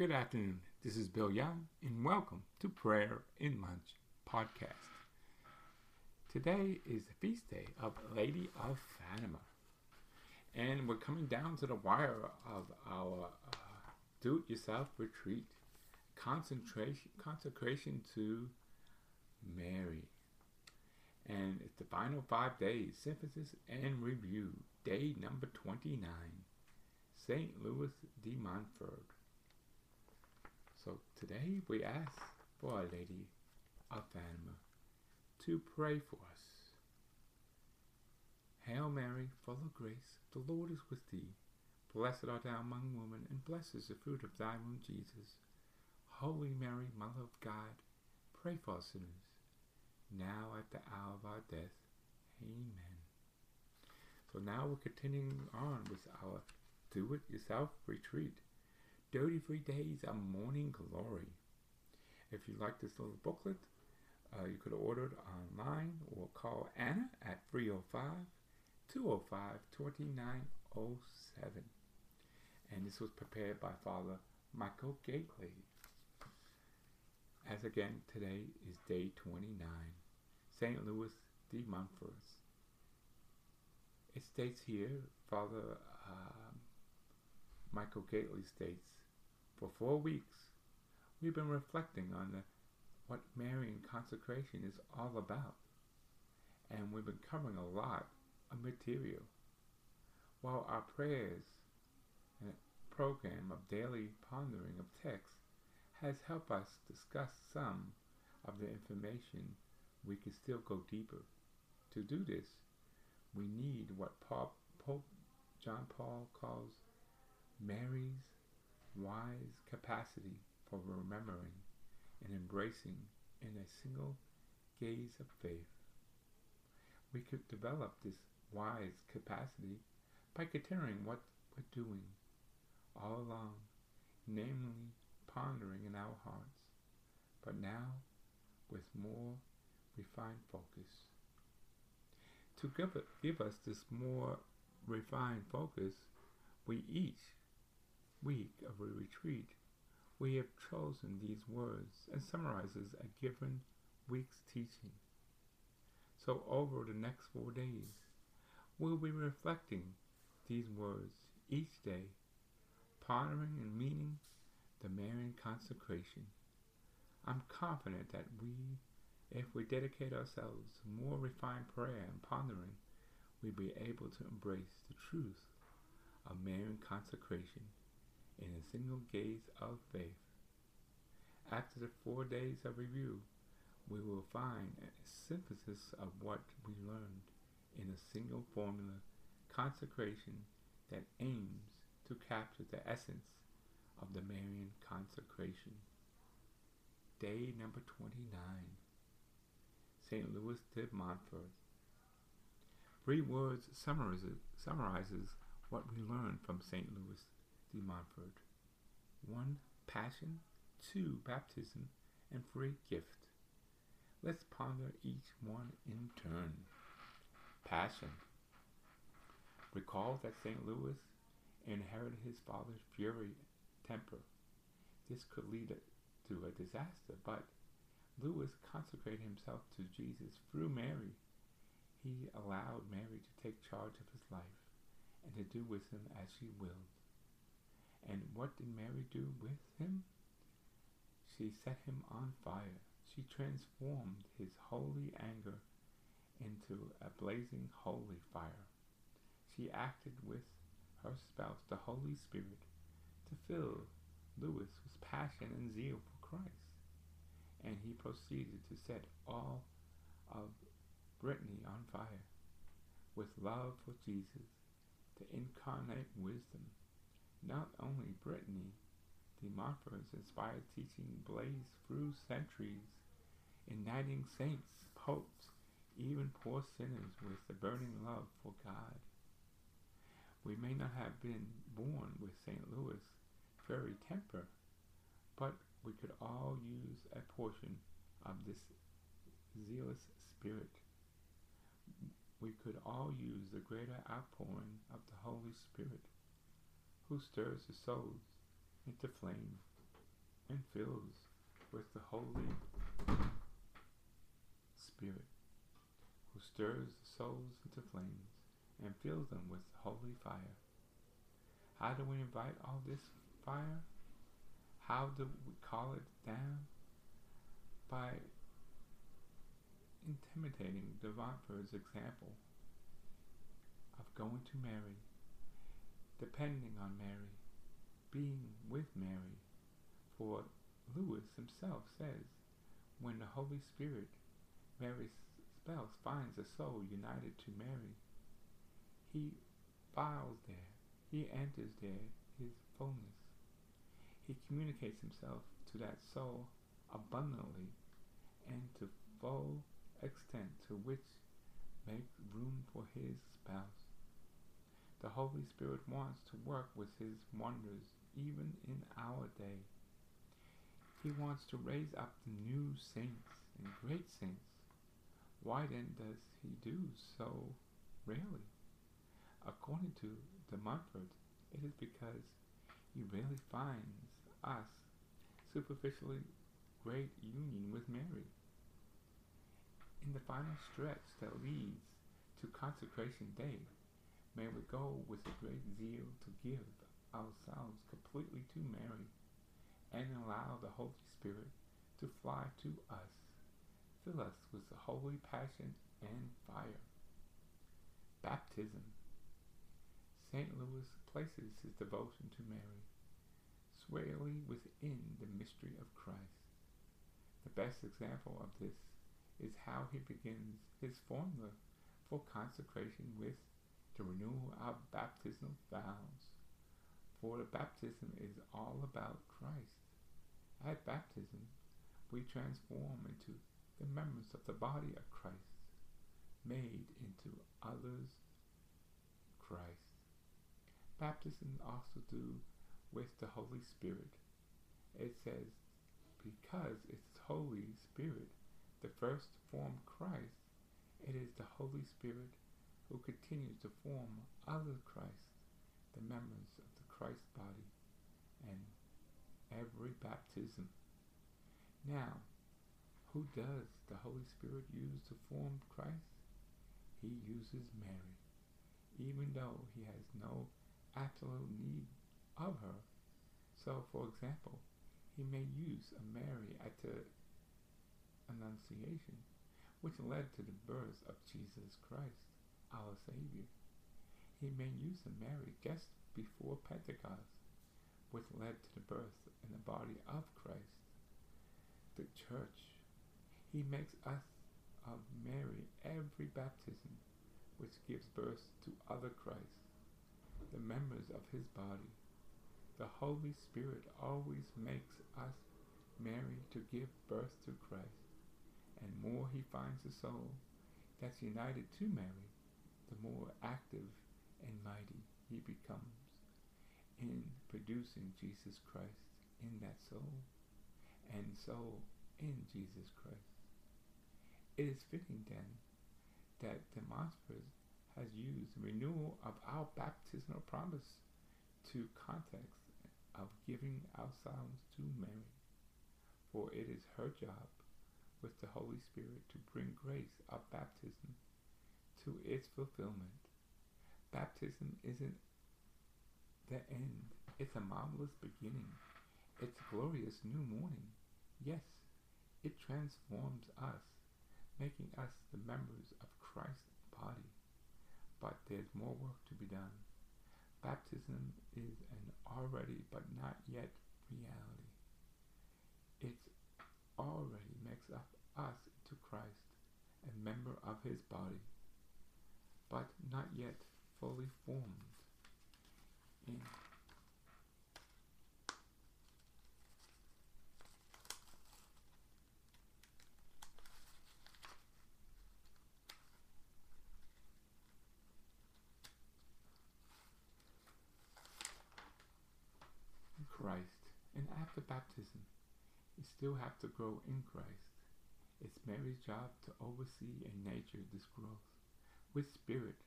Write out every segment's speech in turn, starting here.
Good afternoon. This is Bill Young, and welcome to Prayer in Lunch podcast. Today is the feast day of Lady of Fatima, and we're coming down to the wire of our uh, do-it-yourself retreat, concentration, consecration to Mary, and it's the final five days, synthesis and review, day number twenty-nine, Saint Louis de Montfort. So today we ask for Our Lady of Fatima to pray for us. Hail Mary, full of grace, the Lord is with thee. Blessed art thou among women, and blessed is the fruit of thy womb, Jesus. Holy Mary, Mother of God, pray for us sinners, now at the hour of our death. Amen. So now we're continuing on with our Do It Yourself retreat. 33 Days of Morning Glory. If you like this little booklet, uh, you could order it online or call Anna at 305 205 2907. And this was prepared by Father Michael Gaitley. As again, today is day 29, St. Louis de Montfort. It states here, Father uh, Michael Gaitley states, for four weeks, we've been reflecting on the, what Marian consecration is all about, and we've been covering a lot of material. While our prayers and program of daily pondering of text has helped us discuss some of the information, we can still go deeper. To do this, we need what Pope John Paul calls Mary's wise capacity for remembering and embracing in a single gaze of faith. We could develop this wise capacity by considering what we're doing all along, namely pondering in our hearts, but now with more refined focus. To give, give us this more refined focus, we each week of a retreat, we have chosen these words and summarizes a given week's teaching. So over the next four days, we'll be reflecting these words each day, pondering and meaning the Marian consecration. I'm confident that we, if we dedicate ourselves to more refined prayer and pondering, we'll be able to embrace the truth of Marian consecration in a single gaze of faith. After the four days of review, we will find a synthesis of what we learned in a single formula consecration that aims to capture the essence of the Marian consecration. Day number 29. St. Louis de Montfort. Three words summarizes, summarizes what we learned from St. Louis de Montfort. One, passion. Two, baptism. And three, gift. Let's ponder each one in turn. Passion. Recall that St. Louis inherited his father's fury temper. This could lead to a disaster, but Louis consecrated himself to Jesus through Mary. He allowed Mary to take charge of his life and to do with him as she willed. And what did Mary do with him? She set him on fire. She transformed his holy anger into a blazing holy fire. She acted with her spouse, the Holy Spirit, to fill Louis with passion and zeal for Christ. And he proceeded to set all of Brittany on fire with love for Jesus, the incarnate wisdom not only Brittany, de Montfort's inspired teaching blazed through centuries, igniting saints, popes, even poor sinners with the burning love for God. We may not have been born with St. Louis' fiery temper, but we could all use a portion of this zealous spirit. We could all use the greater outpouring of the Holy Spirit who stirs the souls into flame. and fills with the Holy Spirit, who stirs the souls into flames and fills them with holy fire. How do we invite all this fire? How do we call it down? By intimidating de Montfort's example of going to Mary, depending on Mary, being with Mary. For Louis himself says, when the Holy Spirit, Mary's spouse, finds a soul united to Mary, he bows there, he enters there his fullness. He communicates himself to that soul abundantly and to full extent to which make room for his spouse. The Holy Spirit wants to work with his wonders even in our day. He wants to raise up the new saints and great saints. Why then does he do so rarely? According to de Montfort, it is because he rarely finds us superficially great union with Mary. In the final stretch that leads to Consecration Day, may we go with a great zeal to give ourselves completely to Mary and allow the Holy Spirit to fly to us, fill us with the holy passion and fire. Baptism. St. Louis places his devotion to Mary squarely within the mystery of Christ. The best example of this is how he begins his formula for consecration with the renewal of baptismal vows. For the baptism is all about Christ. At baptism, we transform into the members of the body of Christ, made into others Christ. Baptism also do with the Holy Spirit. It says, because it's Holy Spirit the first form Christ, it is the Holy Spirit who continues to form other Christ, the members of the Christ body, and every baptism. Now, who does the Holy Spirit use to form Christ? He uses Mary, even though he has no absolute need of her. So, for example, he may use a Mary at the Annunciation, which led to the birth of Jesus Christ, our Savior. He made use of Mary just before Pentecost, which led to the birth in the body of Christ, the church. He makes us of Mary every baptism, which gives birth to other Christ, the members of his body. The Holy Spirit always makes us Mary to give birth to Christ and more he finds the soul that's united to Mary, the more active and mighty he becomes in producing Jesus Christ in that soul, and soul in Jesus Christ. It is fitting then that de Montfort has used the renewal of our baptismal promise to context of giving ourselves to Mary, for it is her job with the Holy Spirit to bring grace of baptism to its fulfillment. Baptism isn't the end, it's a marvelous beginning. It's a glorious new morning. Yes, it transforms us, making us the members of Christ's body. But there's more work to be done. Baptism is an already but not yet reality. It already makes up us to Christ, a member of his body, but not yet fully formed in Christ. And after baptism, you still have to grow in Christ. It's Mary's job to oversee and nurture this growth with spirit.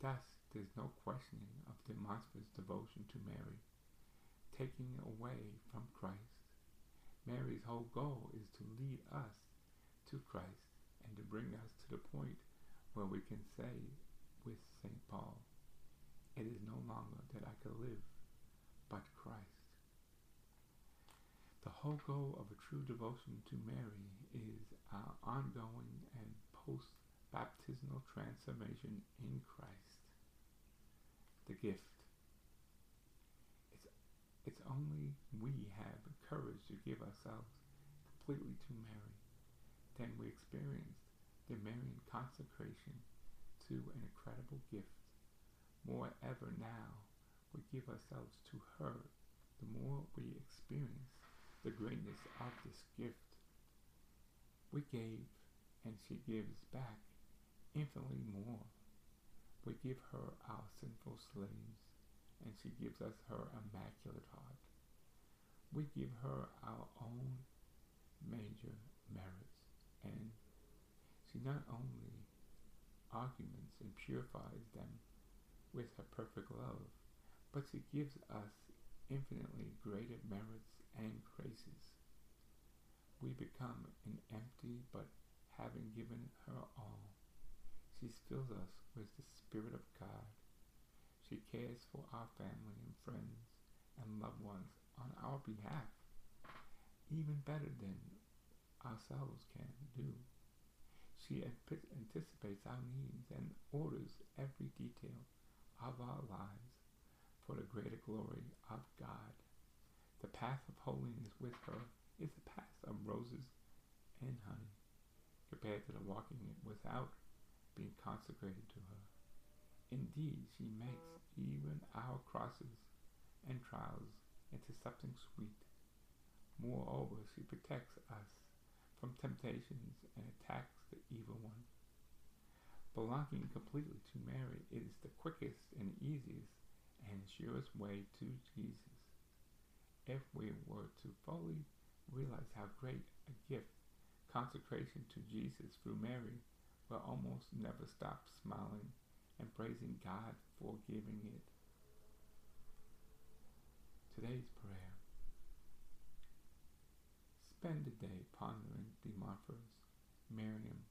Thus, there's no questioning of de Montfort's devotion to Mary, taking away from Christ. Mary's whole goal is to lead us to Christ and to bring us to the point where we can say with St. Paul, it is no longer that I can live, but Christ. The whole goal of a true devotion to Mary is our ongoing and post baptismal transformation in Christ. The gift. It's, it's only we have the courage to give ourselves completely to Mary. Then we experience the Marian consecration to an incredible gift. More ever now, we give ourselves to her, the more we experience the greatness of this gift. We gave, and she gives back infinitely more. We give her our sinful slaves, and she gives us her immaculate heart. We give her our own major merits, and she not only arguments and purifies them with her perfect love, but she gives us infinitely greater merits and graces. We become an empty but having given her all. She fills us with the Spirit of God. She cares for our family and friends and loved ones on our behalf, even better than ourselves can do. She anticipates our needs and orders every detail of our lives for the greater glory of God. The path of holiness with her is the path of roses and honey, compared to the walking it without being consecrated to her. Indeed, she makes even our crosses and trials into something sweet. Moreover, she protects us from temptations and attacks the evil one. Belonging completely to Mary is the quickest and easiest and surest way to Jesus. If we were to fully realize how great a gift consecration to Jesus through Mary will almost never stop smiling and praising God for giving it. Today's prayer. Spend the day pondering the Martha's Miriam,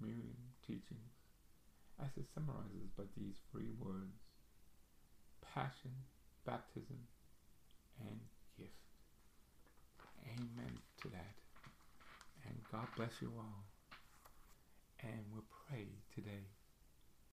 Miriam teachings as it summarizes but these three words passion, baptism, and gift. Amen to that. And God bless you all. And we'll pray today